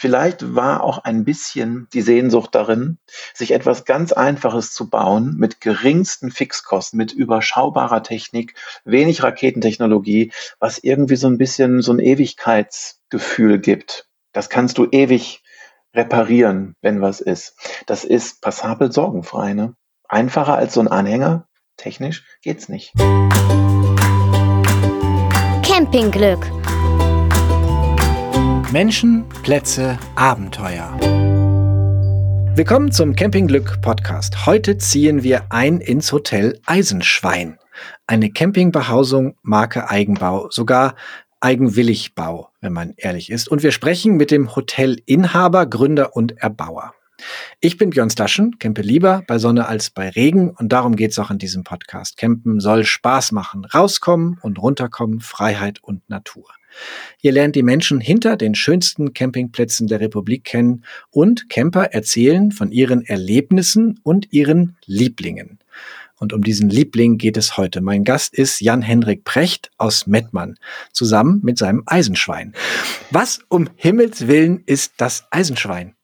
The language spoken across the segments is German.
Vielleicht war auch ein bisschen die Sehnsucht darin, sich etwas ganz Einfaches zu bauen mit geringsten Fixkosten, mit überschaubarer Technik, wenig Raketentechnologie, was irgendwie so ein bisschen so ein Ewigkeitsgefühl gibt. Das kannst du ewig reparieren, wenn was ist. Das ist passabel sorgenfrei. Ne? Einfacher als so ein Anhänger, technisch geht's nicht. Campingglück. Menschen, Plätze, Abenteuer. Willkommen zum Campingglück Podcast. Heute ziehen wir ein ins Hotel Eisenschwein. Eine Campingbehausung Marke Eigenbau, sogar Eigenwilligbau, wenn man ehrlich ist. Und wir sprechen mit dem Hotelinhaber, Gründer und Erbauer. Ich bin Björn Staschen, campe lieber bei Sonne als bei Regen und darum geht's auch in diesem Podcast. Campen soll Spaß machen, rauskommen und runterkommen, Freiheit und Natur. Ihr lernt die Menschen hinter den schönsten Campingplätzen der Republik kennen und Camper erzählen von ihren Erlebnissen und ihren Lieblingen. Und um diesen Liebling geht es heute. Mein Gast ist Jan-Hendrik Precht aus Mettmann, zusammen mit seinem Eisenschwein. Was um Himmels Willen ist das Eisenschwein?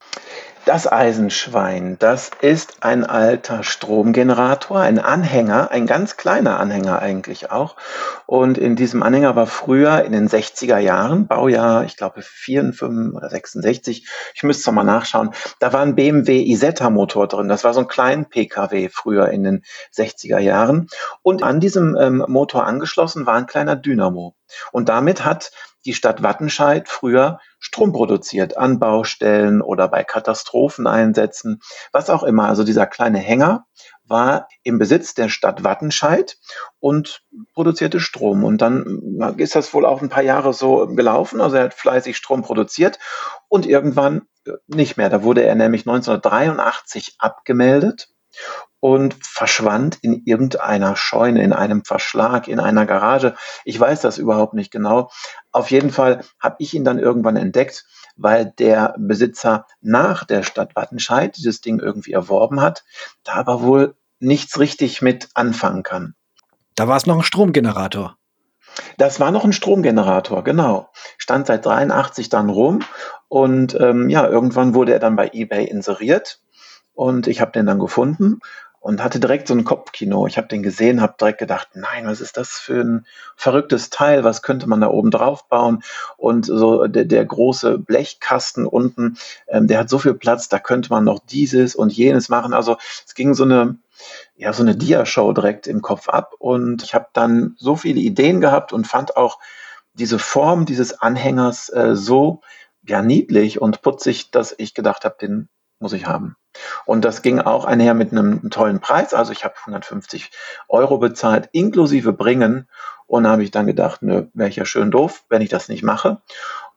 Das Eisenschwein, das ist ein alter Stromgenerator, ein Anhänger, ein ganz kleiner Anhänger eigentlich auch. Und in diesem Anhänger war früher in den 60er Jahren, Baujahr, ich glaube 54 oder 66, ich müsste mal nachschauen, da war ein BMW Isetta Motor drin. Das war so ein kleiner PKW früher in den 60er Jahren. Und an diesem ähm, Motor angeschlossen war ein kleiner Dynamo. Und damit hat die Stadt Wattenscheid früher Strom produziert an Baustellen oder bei Katastropheneinsätzen, was auch immer. Also dieser kleine Hänger war im Besitz der Stadt Wattenscheid und produzierte Strom. Und dann ist das wohl auch ein paar Jahre so gelaufen. Also er hat fleißig Strom produziert und irgendwann nicht mehr. Da wurde er nämlich 1983 abgemeldet und verschwand in irgendeiner Scheune, in einem Verschlag, in einer Garage. Ich weiß das überhaupt nicht genau. Auf jeden Fall habe ich ihn dann irgendwann entdeckt, weil der Besitzer nach der Stadt Wattenscheid dieses Ding irgendwie erworben hat, da aber wohl nichts richtig mit anfangen kann. Da war es noch ein Stromgenerator. Das war noch ein Stromgenerator, genau. Stand seit 83 dann rum und ähm, ja, irgendwann wurde er dann bei eBay inseriert und ich habe den dann gefunden und hatte direkt so ein Kopfkino. Ich habe den gesehen, habe direkt gedacht, nein, was ist das für ein verrücktes Teil? Was könnte man da oben drauf bauen? Und so der, der große Blechkasten unten, ähm, der hat so viel Platz, da könnte man noch dieses und jenes machen. Also es ging so eine ja so eine Dia-Show direkt im Kopf ab und ich habe dann so viele Ideen gehabt und fand auch diese Form dieses Anhängers äh, so ja niedlich und putzig, dass ich gedacht habe, den muss ich haben. Und das ging auch einher mit einem tollen Preis. Also ich habe 150 Euro bezahlt, inklusive Bringen. Und da habe ich dann gedacht, nö, wäre ich ja schön doof, wenn ich das nicht mache.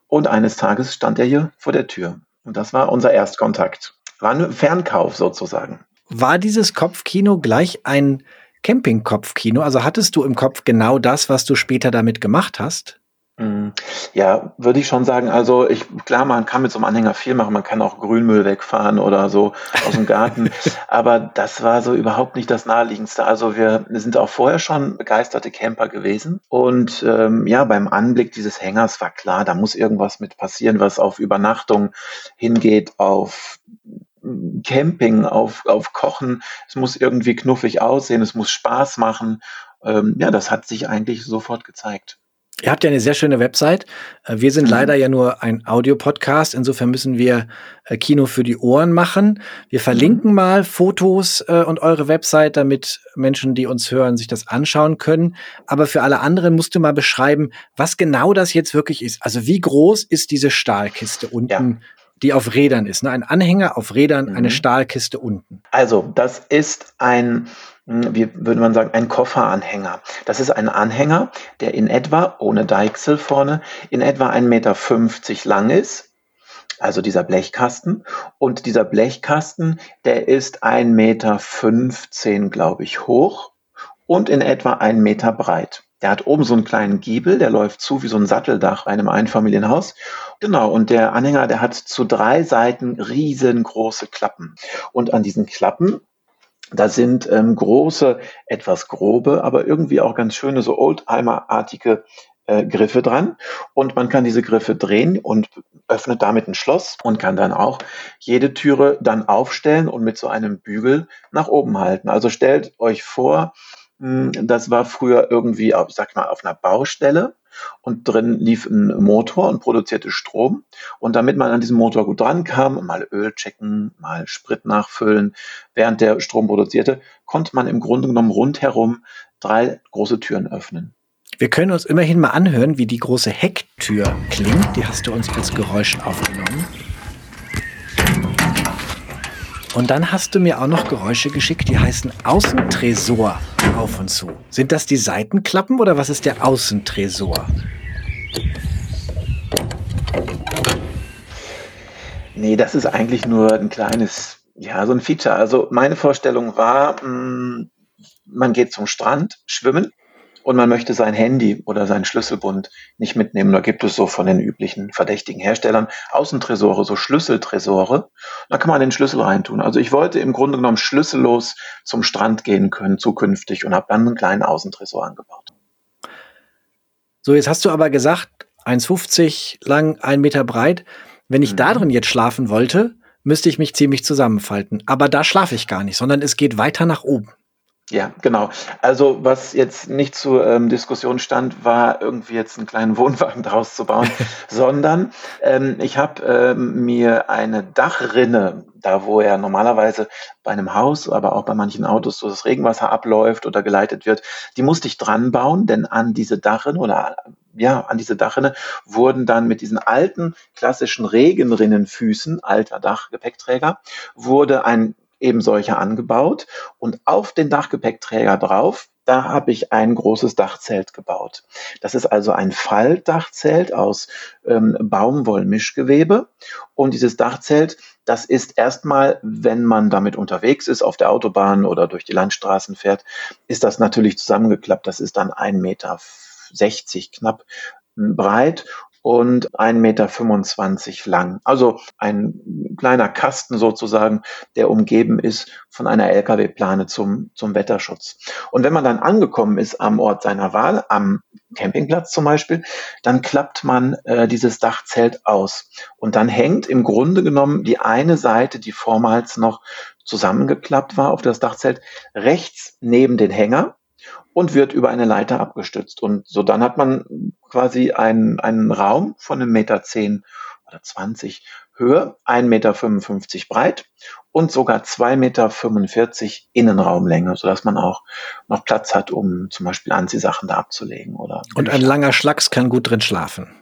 Und eines Tages stand er hier vor der Tür. Und das war unser Erstkontakt. War ein Fernkauf sozusagen. War dieses Kopfkino gleich ein Camping-Kopfkino? Also hattest du im Kopf genau das, was du später damit gemacht hast? Mm, ja, würde ich schon sagen. Also ich, klar, man kann mit so einem Anhänger viel machen. Man kann auch Grünmüll wegfahren oder so aus dem Garten. Aber das war so überhaupt nicht das Naheliegendste. Also wir sind auch vorher schon begeisterte Camper gewesen. Und ähm, ja, beim Anblick dieses Hängers war klar, da muss irgendwas mit passieren, was auf Übernachtung hingeht, auf Camping, auf, auf Kochen. Es muss irgendwie knuffig aussehen, es muss Spaß machen. Ähm, ja, das hat sich eigentlich sofort gezeigt. Ihr habt ja eine sehr schöne Website. Äh, wir sind mhm. leider ja nur ein Audiopodcast. Insofern müssen wir äh, Kino für die Ohren machen. Wir verlinken mhm. mal Fotos äh, und eure Website, damit Menschen, die uns hören, sich das anschauen können. Aber für alle anderen musst du mal beschreiben, was genau das jetzt wirklich ist. Also wie groß ist diese Stahlkiste unten, ja. die auf Rädern ist? Ne? Ein Anhänger auf Rädern, mhm. eine Stahlkiste unten. Also das ist ein wie würde man sagen, ein Kofferanhänger. Das ist ein Anhänger, der in etwa, ohne Deichsel vorne, in etwa 1,50 Meter lang ist. Also dieser Blechkasten. Und dieser Blechkasten, der ist 1,15 Meter, glaube ich, hoch und in etwa 1 Meter breit. Der hat oben so einen kleinen Giebel, der läuft zu wie so ein Satteldach einem Einfamilienhaus. Genau, und der Anhänger, der hat zu drei Seiten riesengroße Klappen. Und an diesen Klappen da sind ähm, große, etwas grobe, aber irgendwie auch ganz schöne, so Oldtimer-artige äh, Griffe dran und man kann diese Griffe drehen und öffnet damit ein Schloss und kann dann auch jede Türe dann aufstellen und mit so einem Bügel nach oben halten. Also stellt euch vor, hm, das war früher irgendwie, ich sag mal, auf einer Baustelle und drin lief ein Motor und produzierte Strom. Und damit man an diesem Motor gut dran kam, mal Öl checken, mal Sprit nachfüllen, während der Strom produzierte, konnte man im Grunde genommen rundherum drei große Türen öffnen. Wir können uns immerhin mal anhören, wie die große Hecktür klingt. Die hast du uns als Geräusch aufgenommen. Und dann hast du mir auch noch Geräusche geschickt, die heißen Außentresor auf und zu. Sind das die Seitenklappen oder was ist der Außentresor? Nee, das ist eigentlich nur ein kleines, ja, so ein Feature. Also meine Vorstellung war, mh, mm, man geht zum Strand schwimmen und man möchte sein Handy oder seinen Schlüsselbund nicht mitnehmen. Da gibt es so von den üblichen verdächtigen Herstellern Außentresore, so Schlüsseltresore. Da kann man den Schlüssel reintun. Also ich wollte im Grunde genommen schlüssellos zum Strand gehen können zukünftig und habe dann einen kleinen Außentresor angebaut. So, jetzt hast du aber gesagt, 1,50 lang, 1 Meter breit. Wenn ich mhm. da drin jetzt schlafen wollte, müsste ich mich ziemlich zusammenfalten. Aber da schlafe ich gar nicht, sondern es geht weiter nach oben. Ja, genau. Also was jetzt nicht zur ähm, Diskussion stand, war irgendwie jetzt einen kleinen Wohnwagen daraus zu bauen, sondern ähm, ich habe ähm, mir eine Dachrinne, da wo ja normalerweise bei einem Haus, aber auch bei manchen Autos so das Regenwasser abläuft oder geleitet wird, die musste ich dran bauen, denn an diese Dachrinne oder ja, an diese Dachrinne wurden dann mit diesen alten klassischen Regenrinnenfüßen, alter Dachgepäckträger, wurde ein eben solche angebaut und auf den Dachgepäckträger drauf, da habe ich ein großes Dachzelt gebaut. Das ist also ein Faltdachzelt aus ähm, Baumwollmischgewebe und dieses Dachzelt, das ist erstmal, wenn man damit unterwegs ist, auf der Autobahn oder durch die Landstraßen fährt, ist das natürlich zusammengeklappt. Das ist dann ein Meter 60 knapp breit und 1,25 Meter lang. Also ein kleiner Kasten sozusagen, der umgeben ist von einer Lkw-Plane zum, zum Wetterschutz. Und wenn man dann angekommen ist am Ort seiner Wahl, am Campingplatz zum Beispiel, dann klappt man äh, dieses Dachzelt aus. Und dann hängt im Grunde genommen die eine Seite, die vormals noch zusammengeklappt war auf das Dachzelt, rechts neben den Hänger und wird über eine Leiter abgestützt. Und so dann hat man quasi einen, einen Raum von einem Meter zehn oder 20 Höhe, 1,55 Meter breit und sogar 2,45 Meter Innenraumlänge, sodass man auch noch Platz hat, um zum Beispiel Anziehsachen da abzulegen. Oder und ein langer Schlacks kann gut drin schlafen.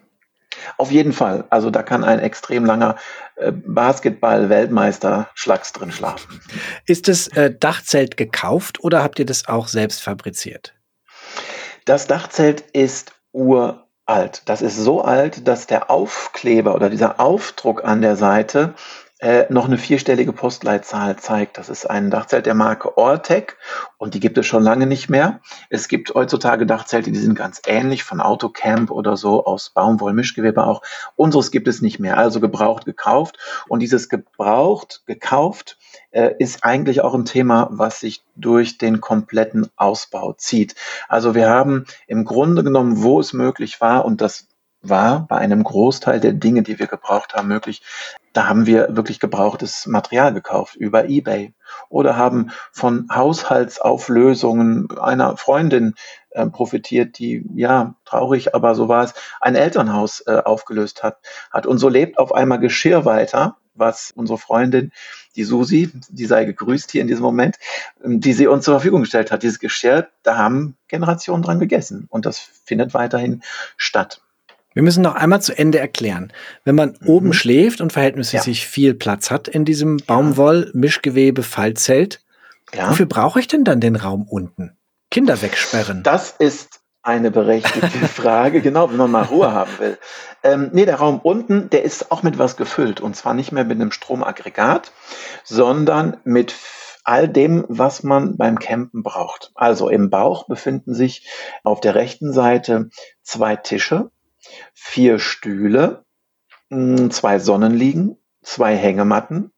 Auf jeden Fall. Also da kann ein extrem langer äh, Basketball-Weltmeister Schlacks drin schlafen. Ist das äh, Dachzelt gekauft oder habt ihr das auch selbst fabriziert? Das Dachzelt ist uralt. Das ist so alt, dass der Aufkleber oder dieser Aufdruck an der Seite äh, noch eine vierstellige Postleitzahl zeigt. Das ist ein Dachzelt der Marke Ortec und die gibt es schon lange nicht mehr. Es gibt heutzutage Dachzelte, die sind ganz ähnlich von Autocamp oder so aus Baumwollmischgewebe auch. Unseres gibt es nicht mehr, also gebraucht gekauft und dieses gebraucht gekauft äh, ist eigentlich auch ein Thema, was sich durch den kompletten Ausbau zieht. Also wir haben im Grunde genommen, wo es möglich war und das war bei einem Großteil der Dinge, die wir gebraucht haben, möglich. Da haben wir wirklich gebrauchtes Material gekauft über eBay oder haben von Haushaltsauflösungen einer Freundin äh, profitiert, die ja traurig, aber so war es, ein Elternhaus äh, aufgelöst hat, hat. Und so lebt auf einmal Geschirr weiter, was unsere Freundin, die Susi, die sei gegrüßt hier in diesem Moment, ähm, die sie uns zur Verfügung gestellt hat. Dieses Geschirr, da haben Generationen dran gegessen und das findet weiterhin statt. Wir müssen noch einmal zu Ende erklären. Wenn man mhm. oben schläft und verhältnismäßig ja. viel Platz hat in diesem Baumwoll-Mischgewebe-Fallzelt, ja. wofür brauche ich denn dann den Raum unten? Kinder wegsperren. Das ist eine berechtigte Frage, genau, wenn man mal Ruhe haben will. Ähm, nee, der Raum unten, der ist auch mit was gefüllt. Und zwar nicht mehr mit einem Stromaggregat, sondern mit all dem, was man beim Campen braucht. Also im Bauch befinden sich auf der rechten Seite zwei Tische, vier Stühle, hm, zwei Sonnenliegen, zwei Hängematten,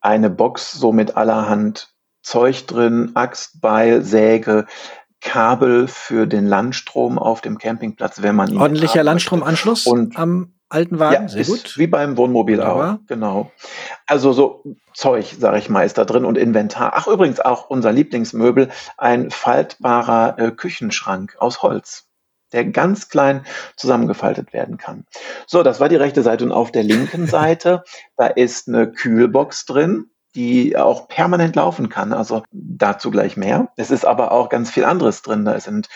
eine Box so mit allerhand Zeug drin, Axt, Beil, Säge, Kabel für den Landstrom auf dem Campingplatz, wenn man ihn Ordentlicher Landstromanschluss und am alten Wagen, ja, sehr ist gut. wie beim Wohnmobil Wunderbar. auch, genau. Also so Zeug, sage ich mal, ist da drin und Inventar. Ach, übrigens auch unser Lieblingsmöbel, ein faltbarer äh, Küchenschrank aus Holz, der ganz klein zusammengefaltet werden kann. So, das war die rechte Seite und auf der linken Seite, da ist eine Kühlbox drin, die auch permanent laufen kann. Also dazu gleich mehr. Es ist aber auch ganz viel anderes drin. Da sind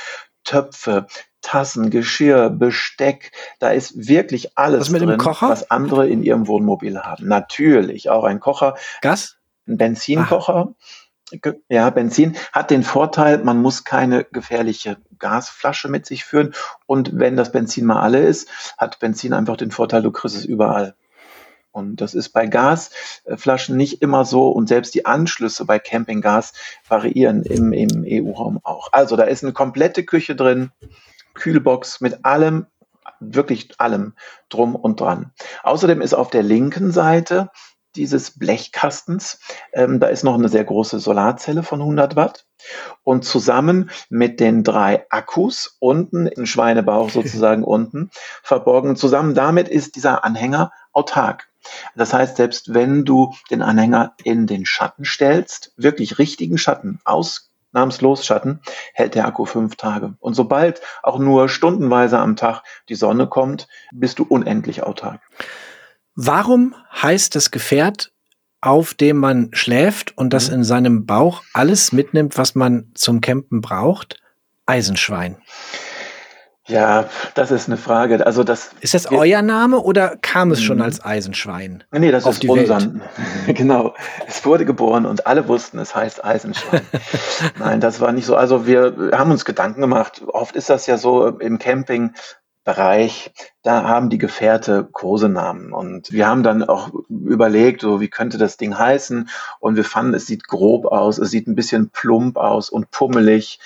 Töpfe, Tassen, Geschirr, Besteck. Da ist wirklich alles Was mit dem drin, Kocher? was andere in ihrem Wohnmobil haben. Natürlich auch ein Kocher, Gas? ein Benzinkocher. Ge- Ja, Benzin hat den Vorteil, man muss keine gefährliche Gasflasche mit sich führen. Und wenn das Benzin mal alle ist, hat Benzin einfach den Vorteil, du kriegst es überall. Und das ist bei Gasflaschen nicht immer so. Und selbst die Anschlüsse bei Campinggas variieren im, im EU-Raum auch. Also da ist eine komplette Küche drin, Kühlbox mit allem, wirklich allem drum und dran. Außerdem ist auf der linken Seite dieses Blechkastens, ähm, da ist noch eine sehr große Solarzelle von 100 Watt. Und zusammen mit den drei Akkus unten, im Schweinebauch sozusagen unten, verborgen, zusammen damit ist dieser Anhänger autark. Das heißt, selbst wenn du den Anhänger in den Schatten stellst, wirklich richtigen Schatten, ausnahmslos Schatten, hält der Akku fünf Tage. Und sobald auch nur stundenweise am Tag die Sonne kommt, bist du unendlich autark. Warum heißt das Gefährt, auf dem man schläft und das Mhm. in seinem Bauch alles mitnimmt, was man zum Campen braucht, Eisenschwein? Ja, das ist eine Frage. Also das, Ist das euer Name oder kam es schon Mhm. als Eisenschwein? nee, das auf ist die Welt. unser. genau. Es wurde geboren und alle wussten, es heißt Eisenschwein. Nein, das war nicht so. Also wir haben uns Gedanken gemacht. Oft ist das ja so im Campingbereich, da haben die Gefährte Kosenamen. Und wir haben dann auch überlegt, so wie könnte das Ding heißen? Und wir fanden, es sieht grob aus, es sieht ein bisschen plump aus und pummelig.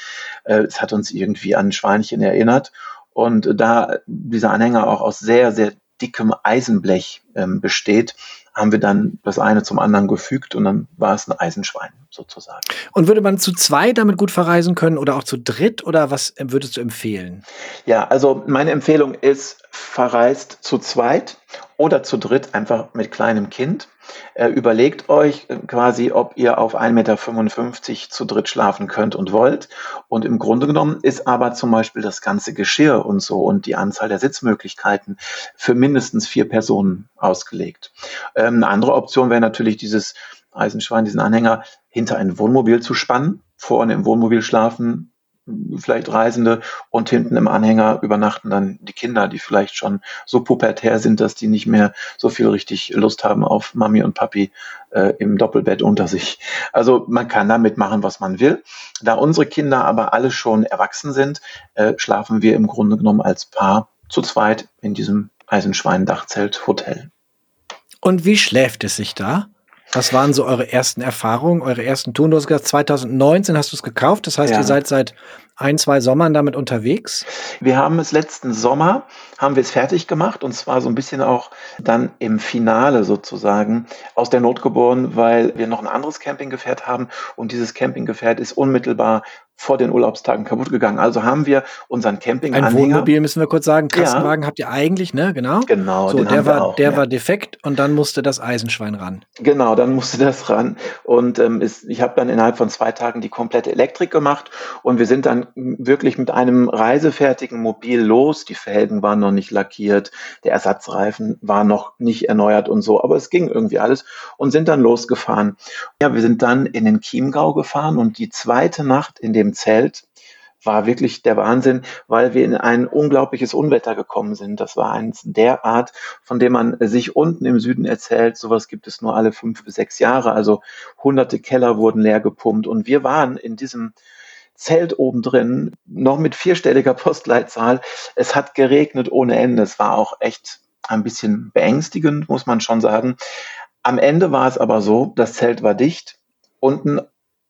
Äh, Es hat uns irgendwie an Schweinchen erinnert. Und da dieser Anhänger auch aus sehr, sehr dickem Eisenblech ähm, besteht, haben wir dann das eine zum anderen gefügt und dann war es ein Eisenschwein sozusagen. Und würde man zu zwei damit gut verreisen können oder auch zu dritt oder was würdest du empfehlen? Ja, also meine Empfehlung ist, verreist zu zweit oder zu dritt einfach mit kleinem Kind. Äh, überlegt euch äh, quasi, ob ihr auf 1,55 Meter zu dritt schlafen könnt und wollt. Und im Grunde genommen ist aber zum Beispiel das ganze Geschirr und so und die Anzahl der Sitzmöglichkeiten für mindestens vier Personen ausgelegt. Ähm, eine andere Option wäre natürlich dieses Eisenschwein, diesen Anhänger hinter ein Wohnmobil zu spannen, vorne im Wohnmobil schlafen, vielleicht Reisende und hinten im Anhänger übernachten dann die Kinder, die vielleicht schon so pubertär sind, dass die nicht mehr so viel richtig Lust haben auf Mami und Papi äh, im Doppelbett unter sich. Also man kann damit machen, was man will. Da unsere Kinder aber alle schon erwachsen sind, äh, schlafen wir im Grunde genommen als Paar zu zweit in diesem Eisenschwein-Dachzelt-Hotel. Und wie schläft es sich da? Was waren so eure ersten Erfahrungen, eure ersten Touren? Du hast gesagt, 2019 hast du es gekauft. Das heißt, Ja. ihr seid seit ein, zwei Sommern damit unterwegs. Wir haben es letzten Sommer, haben wir es fertig gemacht und zwar so ein bisschen auch dann im Finale sozusagen aus der Not geboren, weil wir noch ein anderes Campinggefährt haben und dieses Campinggefährt ist unmittelbar vor den Urlaubstagen kaputt gegangen. Also haben wir unseren Ein Campinganhänger. Wohnmobil müssen wir kurz sagen. Ja. Kastenwagen habt ihr eigentlich, ne? Genau. Genau, So, der war, auch, der ja. war defekt und dann musste das Eisenschwein ran. Genau, dann musste das ran. Und ähm, ist, ich habe dann innerhalb von zwei Tagen die komplette Elektrik gemacht und wir sind dann wirklich mit einem reisefertigen Mobil los. Die Felgen waren noch nicht lackiert, der Ersatzreifen war noch nicht erneuert und so, aber es ging irgendwie alles und sind dann losgefahren. Ja, wir sind dann in den Chiemgau gefahren und die zweite Nacht in dem Zelt war wirklich der Wahnsinn, weil wir in ein unglaubliches Unwetter gekommen sind. Das war eins der Art, von dem man sich unten im Süden erzählt. Sowas gibt es nur alle fünf bis sechs Jahre. Also hunderte Keller wurden leer gepumpt. Und wir waren in diesem Zelt oben drin, noch mit vierstelliger Postleitzahl. Es hat geregnet ohne Ende. Es war auch echt ein bisschen beängstigend, muss man schon sagen. Am Ende war es aber so, das Zelt war dicht. Unten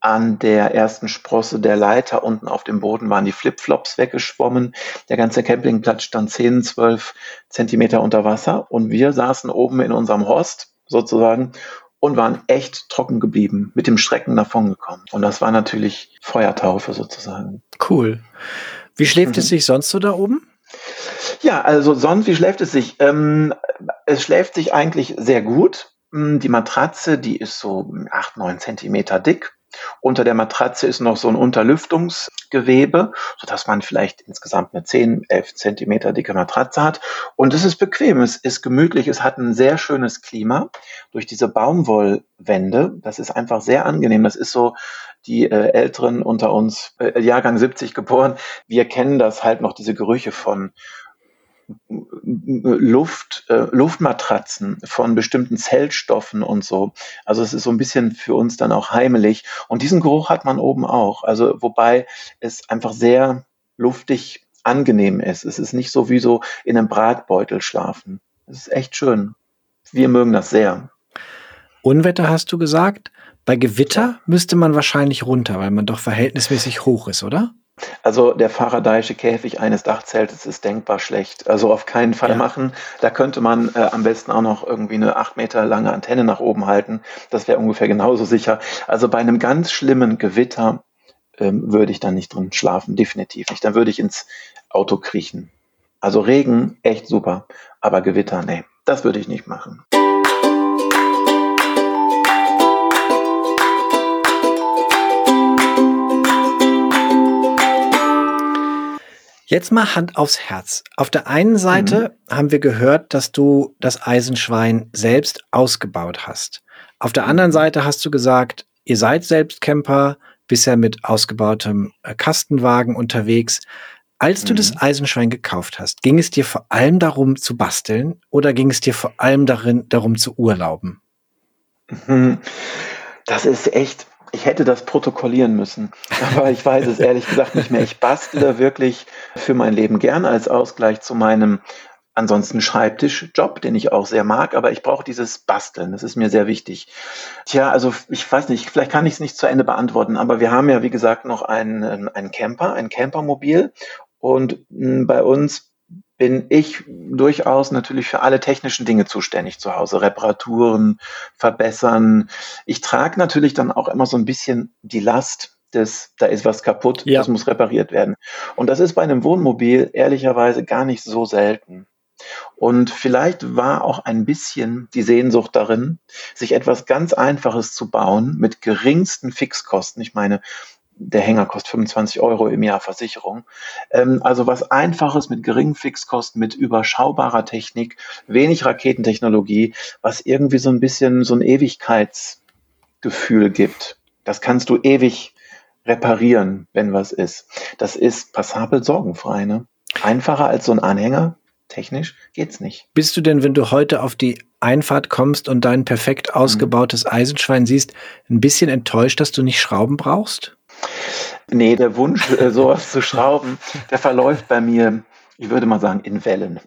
an der ersten Sprosse der Leiter unten auf dem Boden waren die Flipflops weggeschwommen. Der ganze Campingplatz stand 10, 12 Zentimeter unter Wasser und wir saßen oben in unserem Horst sozusagen und waren echt trocken geblieben, mit dem Strecken davongekommen. Und das war natürlich Feuertaufe sozusagen. Cool. Wie schläft mhm. es sich sonst so da oben? Ja, also sonst, wie schläft es sich? Ähm, es schläft sich eigentlich sehr gut. Hm, die Matratze, die ist so acht, neun Zentimeter dick. Unter der Matratze ist noch so ein Unterlüftungsgewebe, sodass man vielleicht insgesamt eine 10, 11 Zentimeter dicke Matratze hat. Und es ist bequem, es ist gemütlich, es hat ein sehr schönes Klima durch diese Baumwollwände. Das ist einfach sehr angenehm. Das ist so die äh, Älteren unter uns, äh, Jahrgang 70 geboren. Wir kennen das halt noch, diese Gerüche von Luft, äh, Luftmatratzen von bestimmten Zellstoffen und so. Also es ist so ein bisschen für uns dann auch heimelig. Und diesen Geruch hat man oben auch. Also wobei es einfach sehr luftig angenehm ist. Es ist nicht so wie so in einem Bratbeutel schlafen. Es ist echt schön. Wir mögen das sehr. Unwetter hast du gesagt. Bei Gewitter müsste man wahrscheinlich runter, weil man doch verhältnismäßig hoch ist, oder? Also der Faradayische Käfig eines Dachzeltes ist denkbar schlecht. Also auf keinen Fall ja. machen. Da könnte man äh, am besten auch noch irgendwie eine acht Meter lange Antenne nach oben halten. Das wäre ungefähr genauso sicher. Also bei einem ganz schlimmen Gewitter ähm, würde ich dann nicht drin schlafen, definitiv nicht. Dann würde ich ins Auto kriechen. Also Regen, echt super. Aber Gewitter, nee, das würde ich nicht machen. Jetzt mal Hand aufs Herz. Auf der einen Seite mhm. haben wir gehört, dass du das Eisenschwein selbst ausgebaut hast. Auf der anderen Seite hast du gesagt, ihr seid selbst Camper, bisher mit ausgebautem äh, Kastenwagen unterwegs. Als du mhm. das Eisenschwein gekauft hast, ging es dir vor allem darum zu basteln oder ging es dir vor allem darin, darum zu urlauben? Mhm. Das ist echt ich hätte das protokollieren müssen, aber ich weiß es ehrlich gesagt nicht mehr. Ich bastle wirklich für mein Leben gern als Ausgleich zu meinem ansonsten Schreibtischjob, den ich auch sehr mag, aber ich brauche dieses Basteln, das ist mir sehr wichtig. Tja, also ich weiß nicht, vielleicht kann ich es nicht zu Ende beantworten, aber wir haben ja, wie gesagt, noch einen, einen Camper, ein Campermobil und hm, bei uns bin ich durchaus natürlich für alle technischen Dinge zuständig zu Hause. Reparaturen, verbessern. Ich trage natürlich dann auch immer so ein bisschen die Last des, da ist was kaputt, ja. das muss repariert werden. Und das ist bei einem Wohnmobil ehrlicherweise gar nicht so selten. Und vielleicht war auch ein bisschen die Sehnsucht darin, sich etwas ganz Einfaches zu bauen mit geringsten Fixkosten. Ich meine, der Hänger kostet 25 Euro im Jahr Versicherung. Ähm, also was Einfaches mit geringen Fixkosten, mit überschaubarer Technik, wenig Raketentechnologie, was irgendwie so ein bisschen so ein Ewigkeitsgefühl gibt. Das kannst du ewig reparieren, wenn was ist. Das ist passabel sorgenfrei. Ne? Einfacher als so ein Anhänger, technisch geht's nicht. Bist du denn, wenn du heute auf die Einfahrt kommst und dein perfekt mhm. ausgebautes Eisenschwein siehst, ein bisschen enttäuscht, dass du nicht Schrauben brauchst? Nee, der Wunsch, äh, sowas zu schrauben, der verläuft bei mir, ich würde mal sagen, in Wellen.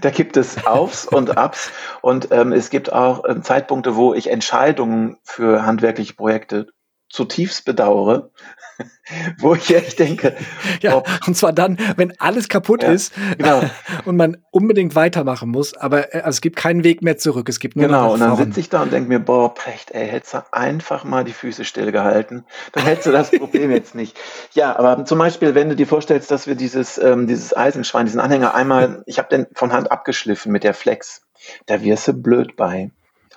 Da gibt es Aufs und Abs und ähm, es gibt auch ähm, Zeitpunkte, wo ich Entscheidungen für handwerkliche Projekte zutiefst bedauere, wo ich echt denke. Ja, ob, und zwar dann, wenn alles kaputt ja, ist genau. und man unbedingt weitermachen muss, aber äh, also es gibt keinen Weg mehr zurück. Es gibt nur Genau, und dann sitze ich da und denke mir, boah, Precht, ey, hättest du einfach mal die Füße stillgehalten, dann hättest du das Problem jetzt nicht. Ja, aber zum Beispiel, wenn du dir vorstellst, dass wir dieses, ähm, dieses Eisenschwein, diesen Anhänger einmal, ich habe den von Hand abgeschliffen mit der Flex, da wirst du blöd bei.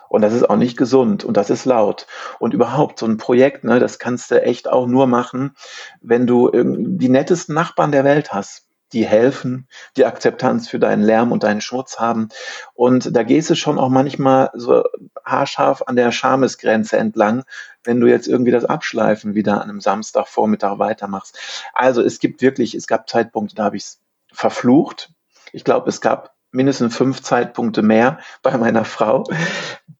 Und das ist auch nicht gesund und das ist laut. Und überhaupt so ein Projekt, ne, das kannst du echt auch nur machen, wenn du die nettesten Nachbarn der Welt hast, die helfen, die Akzeptanz für deinen Lärm und deinen Schmutz haben. Und da gehst du schon auch manchmal so haarscharf an der Schamesgrenze entlang, wenn du jetzt irgendwie das Abschleifen wieder an einem Samstagvormittag weitermachst. Also es gibt wirklich, es gab Zeitpunkte, da habe ich es verflucht. Ich glaube, es gab mindestens fünf Zeitpunkte mehr bei meiner Frau,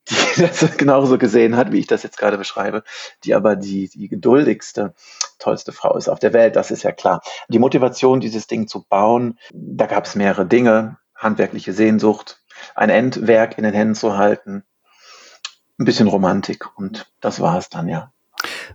die das genauso gesehen hat, wie ich das jetzt gerade beschreibe, die aber die, die geduldigste, tollste Frau ist auf der Welt, das ist ja klar. Die Motivation, dieses Ding zu bauen, da gab es mehrere Dinge, handwerkliche Sehnsucht, ein Endwerk in den Händen zu halten, ein bisschen Romantik und das war es dann, ja.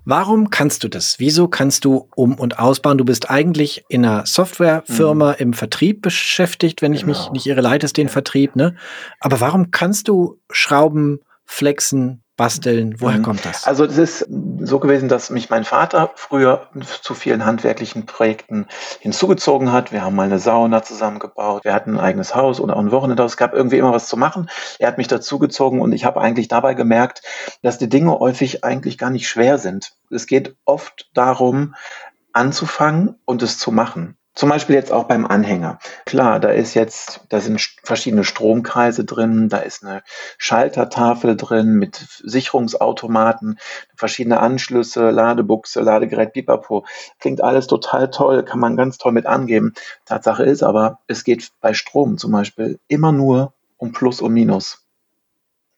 Warum kannst du das? Wieso kannst du um- und ausbauen? Du bist eigentlich in einer Softwarefirma mhm. im Vertrieb beschäftigt, wenn ich mich genau. nicht irre, leitest den ja. Vertrieb, ne? Aber warum kannst du Schrauben, Flexen, Basteln? Woher mhm. kommt das? Also es ist so gewesen, dass mich mein Vater früher zu vielen handwerklichen Projekten hinzugezogen hat. Wir haben mal eine Sauna zusammengebaut, wir hatten ein eigenes Haus oder auch ein Wochenendhaus. Es gab irgendwie immer was zu machen. Er hat mich dazugezogen und ich habe eigentlich dabei gemerkt, dass die Dinge häufig eigentlich gar nicht schwer sind. Es geht oft darum, anzufangen und es zu machen. Zum Beispiel jetzt auch beim Anhänger. Klar, da ist jetzt, da sind verschiedene Stromkreise drin, da ist eine Schaltertafel drin mit Sicherungsautomaten, verschiedene Anschlüsse, Ladebuchse, Ladegerät, Pipapo. Klingt alles total toll, kann man ganz toll mit angeben. Tatsache ist aber, es geht bei Strom zum Beispiel immer nur um Plus und Minus.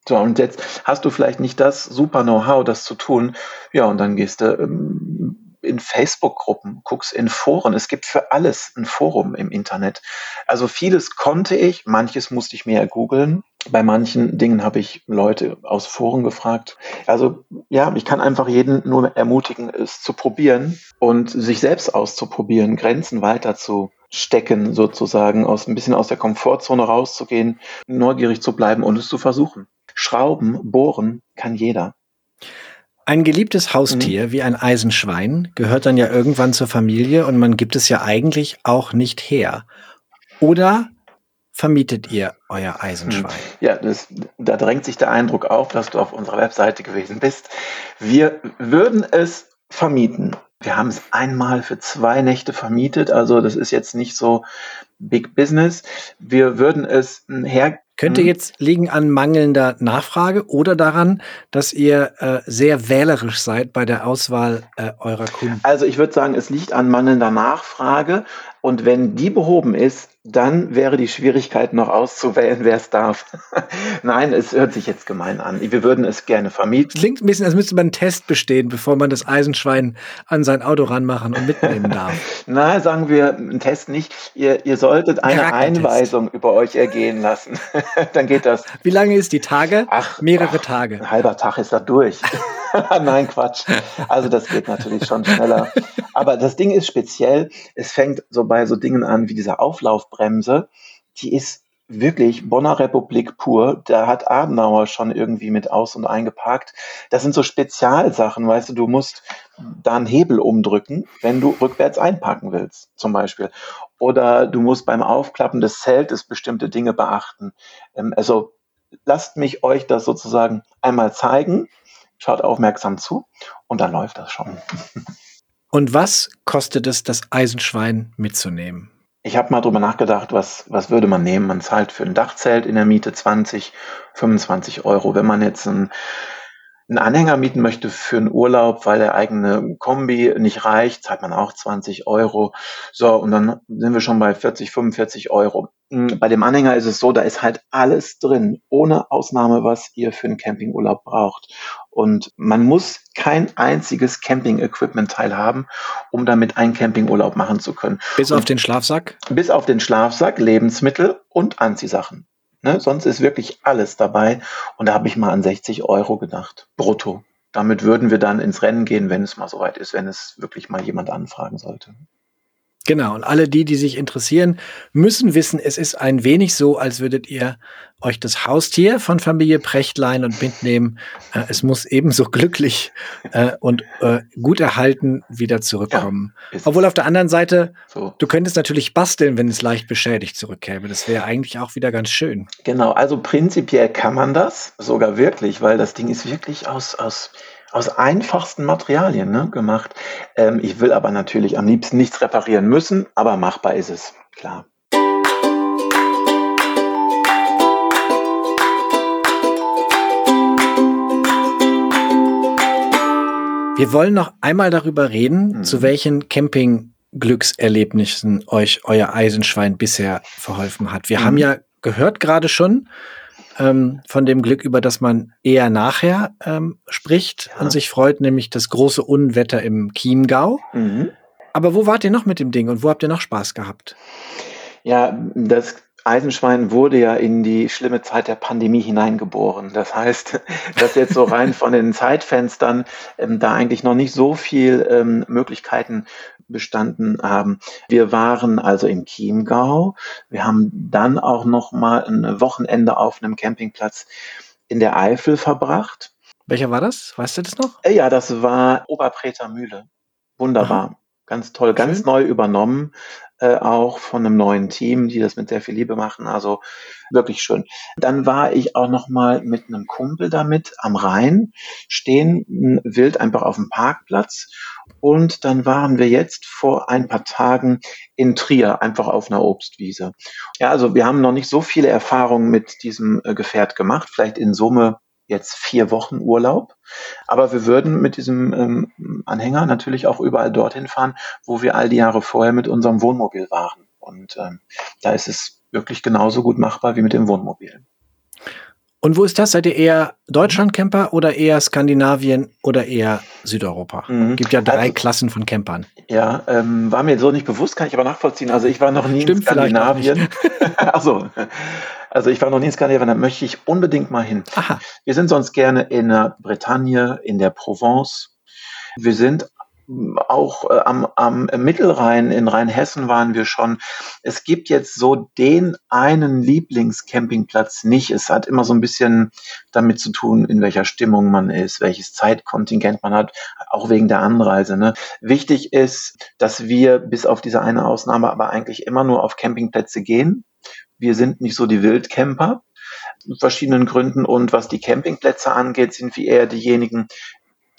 So, und jetzt hast du vielleicht nicht das super Know-how, das zu tun. Ja, und dann gehst du ähm, in Facebook-Gruppen, guckst in Foren. Es gibt für alles ein Forum im Internet. Also vieles konnte ich, manches musste ich mehr googeln. Bei manchen Dingen habe ich Leute aus Foren gefragt. Also ja, ich kann einfach jeden nur ermutigen, es zu probieren und sich selbst auszuprobieren, Grenzen weiter zu stecken, sozusagen, aus ein bisschen aus der Komfortzone rauszugehen, neugierig zu bleiben und es zu versuchen. Schrauben, bohren kann jeder. Ein geliebtes Haustier mhm. wie ein Eisenschwein gehört dann ja irgendwann zur Familie und man gibt es ja eigentlich auch nicht her. Oder vermietet ihr euer Eisenschwein? Ja, das, da drängt sich der Eindruck auf, dass du auf unserer Webseite gewesen bist. Wir würden es vermieten. Wir haben es einmal für zwei Nächte vermietet, also das ist jetzt nicht so Big Business. Wir würden es her könnte mhm. jetzt liegen an mangelnder Nachfrage oder daran, dass ihr äh, sehr wählerisch seid bei der Auswahl äh, eurer Kunden? Also ich würde sagen, es liegt an mangelnder Nachfrage. Und wenn die behoben ist, dann wäre die Schwierigkeit noch auszuwählen, wer es darf. Nein, es hört sich jetzt gemein an. Wir würden es gerne vermieten. Klingt ein bisschen, als müsste man einen Test bestehen, bevor man das Eisenschwein an sein Auto ranmachen und mitnehmen darf. Na, sagen wir einen Test nicht. Ihr, ihr solltet eine Einweisung über euch ergehen lassen. dann geht das. Wie lange ist die Tage? Ach, mehrere ach, Tage. Ein halber Tag ist da durch. Nein, Quatsch. Also das geht natürlich schon schneller. Aber das Ding ist speziell. Es fängt so bei so Dingen an wie dieser Auflaufbremse. Die ist wirklich Bonner Republik pur. Da hat Adenauer schon irgendwie mit aus und eingeparkt. Das sind so Spezialsachen, weißt du, du musst da einen Hebel umdrücken, wenn du rückwärts einparken willst, zum Beispiel. Oder du musst beim Aufklappen des Zeltes bestimmte Dinge beachten. Ähm, also lasst mich euch das sozusagen einmal zeigen schaut aufmerksam zu und dann läuft das schon. Und was kostet es, das Eisenschwein mitzunehmen? Ich habe mal drüber nachgedacht, was, was würde man nehmen? Man zahlt für ein Dachzelt in der Miete 20, 25 Euro. Wenn man jetzt ein einen Anhänger mieten möchte für einen Urlaub, weil der eigene Kombi nicht reicht, zahlt man auch 20 Euro. So, und dann sind wir schon bei 40, 45 Euro. Hm, bei dem Anhänger ist es so, da ist halt alles drin, ohne Ausnahme, was ihr für einen Campingurlaub braucht. Und man muss kein einziges Camping-Equipment-Teil haben, um damit einen Campingurlaub machen zu können. Bis und auf den Schlafsack? Bis auf den Schlafsack, Lebensmittel und Anziehsachen. Ne? Sonst ist wirklich alles dabei. Und da habe ich mal an 60 Euro gedacht, brutto. Damit würden wir dann ins Rennen gehen, wenn es mal soweit ist, wenn es wirklich mal jemand anfragen sollte. Genau, und alle die, die sich interessieren, müssen wissen, es ist ein wenig so, als würdet ihr euch das Haustier von Familie Prechtlein und Bind nehmen. Äh, es muss ebenso glücklich äh, und äh, gut erhalten wieder zurückkommen. Ja, Obwohl auf der anderen Seite, so. du könntest natürlich basteln, wenn es leicht beschädigt zurückkäme. Das wäre eigentlich auch wieder ganz schön. Genau, also prinzipiell kann man das sogar wirklich, weil das Ding ist wirklich aus, aus aus einfachsten Materialien ne, gemacht. Ähm, ich will aber natürlich am liebsten nichts reparieren müssen, aber machbar ist es, klar. Wir wollen noch einmal darüber reden, mhm. zu welchen Camping-Glückserlebnissen euch euer Eisenschwein bisher verholfen hat. Wir mhm. haben ja gehört gerade schon, ähm, von dem Glück, über das man eher nachher ähm, spricht ja. und sich freut, nämlich das große Unwetter im Chiemgau. Mhm. Aber wo wart ihr noch mit dem Ding und wo habt ihr noch Spaß gehabt? Ja, das Eisenschwein wurde ja in die schlimme Zeit der Pandemie hineingeboren. Das heißt, dass jetzt so rein von den Zeitfenstern ähm, da eigentlich noch nicht so viel ähm, Möglichkeiten bestanden haben. Wir waren also im Chiemgau. Wir haben dann auch noch mal ein Wochenende auf einem Campingplatz in der Eifel verbracht. Welcher war das? Weißt du das noch? Äh, ja, das war Oberpreter Mühle. Wunderbar. Aha. Ganz toll, ganz Schön. neu übernommen, äh, auch von einem neuen Team, die das mit sehr viel Liebe machen. Also wirklich schön. Dann war ich auch noch mal mit einem Kumpel damit am Rhein stehen, wild einfach auf dem Parkplatz. Und dann waren wir jetzt vor ein paar Tagen in Trier, einfach auf einer Obstwiese. Ja, also wir haben noch nicht so viele Erfahrungen mit diesem äh, Gefährt gemacht, vielleicht in Summe jetzt vier Wochen Urlaub. Aber wir würden mit diesem ähm, Anhänger natürlich auch überall dorthin fahren, wo wir all die Jahre vorher mit unserem Wohnmobil waren. Und ähm, da ist es wirklich genauso gut machbar wie mit dem Wohnmobil. Und wo ist das? Seid ihr eher Deutschland-Camper oder eher Skandinavien oder eher Südeuropa? Mhm. Gibt ja drei also, Klassen von Campern. Ja, ähm, war mir so nicht bewusst, kann ich aber nachvollziehen. Also ich war noch nie Stimmt in Skandinavien. Achso, also ich war noch nie in Skandinavien, da möchte ich unbedingt mal hin. Aha. Wir sind sonst gerne in der Bretagne, in der Provence. Wir sind auch äh, am, am Mittelrhein, in Rheinhessen waren wir schon. Es gibt jetzt so den einen Lieblingscampingplatz nicht. Es hat immer so ein bisschen damit zu tun, in welcher Stimmung man ist, welches Zeitkontingent man hat, auch wegen der Anreise. Ne? Wichtig ist, dass wir bis auf diese eine Ausnahme aber eigentlich immer nur auf Campingplätze gehen. Wir sind nicht so die Wildcamper verschiedenen Gründen. Und was die Campingplätze angeht, sind wir eher diejenigen,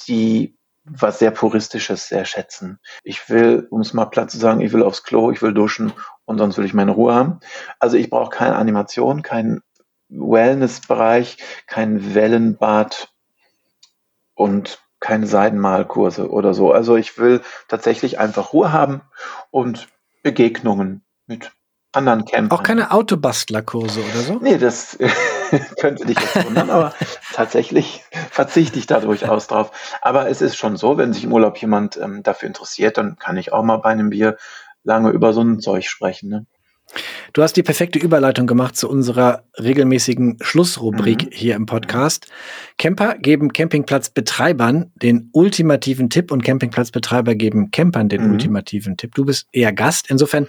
die was sehr Puristisches sehr schätzen. Ich will, um es mal platt zu sagen, ich will aufs Klo, ich will duschen und sonst will ich meine Ruhe haben. Also ich brauche keine Animation, keinen Wellnessbereich, kein Wellenbad und keine Seidenmalkurse oder so. Also ich will tatsächlich einfach Ruhe haben und Begegnungen mit anderen Campern. Auch keine Autobastlerkurse oder so? Nee, das könnte dich jetzt wundern, aber tatsächlich verzichte ich da durchaus drauf. Aber es ist schon so, wenn sich im Urlaub jemand ähm, dafür interessiert, dann kann ich auch mal bei einem Bier lange über so ein Zeug sprechen. Ne? Du hast die perfekte Überleitung gemacht zu unserer regelmäßigen Schlussrubrik mhm. hier im Podcast. Camper geben Campingplatzbetreibern den ultimativen Tipp und Campingplatzbetreiber geben Campern den mhm. ultimativen Tipp. Du bist eher Gast. Insofern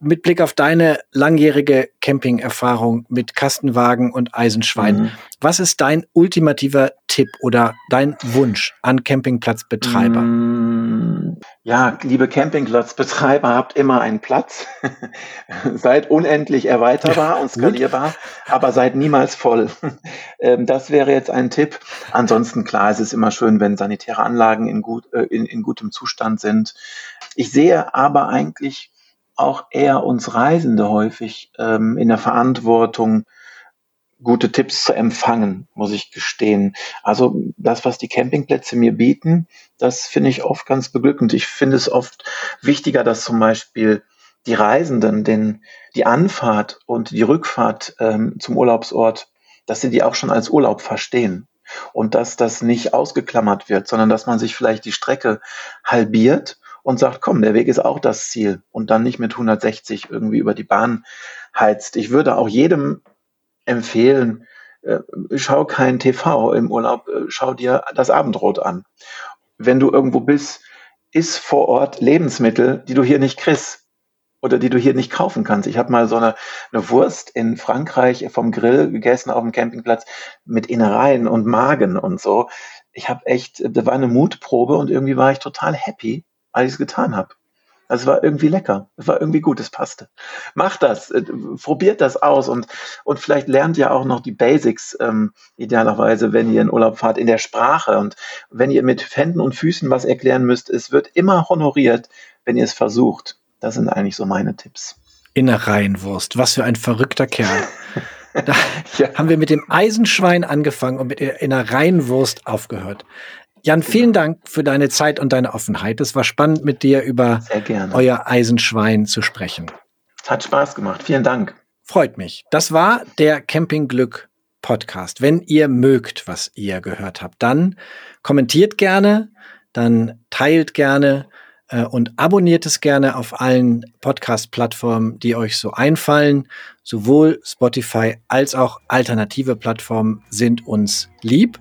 mit Blick auf deine langjährige Camping-Erfahrung mit Kastenwagen und Eisenschwein, mhm. was ist dein ultimativer Tipp oder dein Wunsch an Campingplatzbetreiber? Mm, ja, liebe Campingplatzbetreiber, habt immer einen Platz. seid unendlich erweiterbar und skalierbar, aber seid niemals voll. Ähm, das wäre jetzt ein Tipp. Ansonsten, klar, es ist immer schön, wenn sanitäre Anlagen in, gut, äh, in, in gutem Zustand sind. Ich sehe aber eigentlich auch eher uns Reisende häufig ähm, in der Verantwortung, gute Tipps zu empfangen, muss ich gestehen. Also das, was die Campingplätze mir bieten, das finde ich oft ganz beglückend. Ich finde es oft wichtiger, dass zum Beispiel die Reisenden den, die Anfahrt und die Rückfahrt ähm, zum Urlaubsort, dass sie die auch schon als Urlaub verstehen. Und dass das nicht ausgeklammert wird, sondern dass man sich vielleicht die Strecke halbiert und sagt, komm, der Weg ist auch das Ziel und dann nicht mit 160 irgendwie über die Bahn heizt. Ich würde auch jedem empfehlen, äh, schau kein TV im Urlaub, äh, schau dir das Abendrot an. Wenn du irgendwo bist, ist vor Ort Lebensmittel, die du hier nicht kriegst oder die du hier nicht kaufen kannst. Ich habe mal so eine, eine Wurst in Frankreich vom Grill gegessen auf dem Campingplatz mit Innereien und Magen und so. Ich habe echt, da war eine Mutprobe und irgendwie war ich total happy, als ich es getan habe. Also es war irgendwie lecker. Es war irgendwie gut, es passte. Macht das, äh, probiert das aus und, und vielleicht lernt ihr auch noch die Basics, ähm, idealerweise, wenn ihr in Urlaub fahrt, in der Sprache. Und wenn ihr mit Händen und Füßen was erklären müsst, es wird immer honoriert, wenn ihr es versucht. Das sind eigentlich so meine Tipps. Innereienwurst, was für ein verrückter Kerl. Da ja. haben wir mit dem Eisenschwein angefangen und mit der Innereienwurst aufgehört. Jan, vielen Dank für deine Zeit und deine Offenheit. Es war spannend, mit dir über euer Eisenschwein zu sprechen. Hat Spaß gemacht. Vielen Dank. Freut mich. Das war der Campingglück Podcast. Wenn ihr mögt, was ihr gehört habt, dann kommentiert gerne, dann teilt gerne äh, und abonniert es gerne auf allen Podcast-Plattformen, die euch so einfallen. Sowohl Spotify als auch alternative Plattformen sind uns lieb.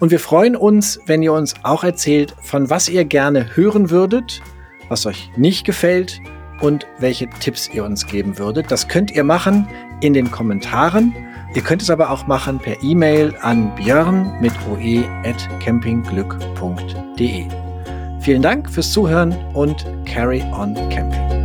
Und wir freuen uns, wenn ihr uns auch erzählt, von was ihr gerne hören würdet, was euch nicht gefällt und welche Tipps ihr uns geben würdet. Das könnt ihr machen in den Kommentaren. Ihr könnt es aber auch machen per E-Mail an björn mit oe at campingglück.de. Vielen Dank fürs Zuhören und carry on camping.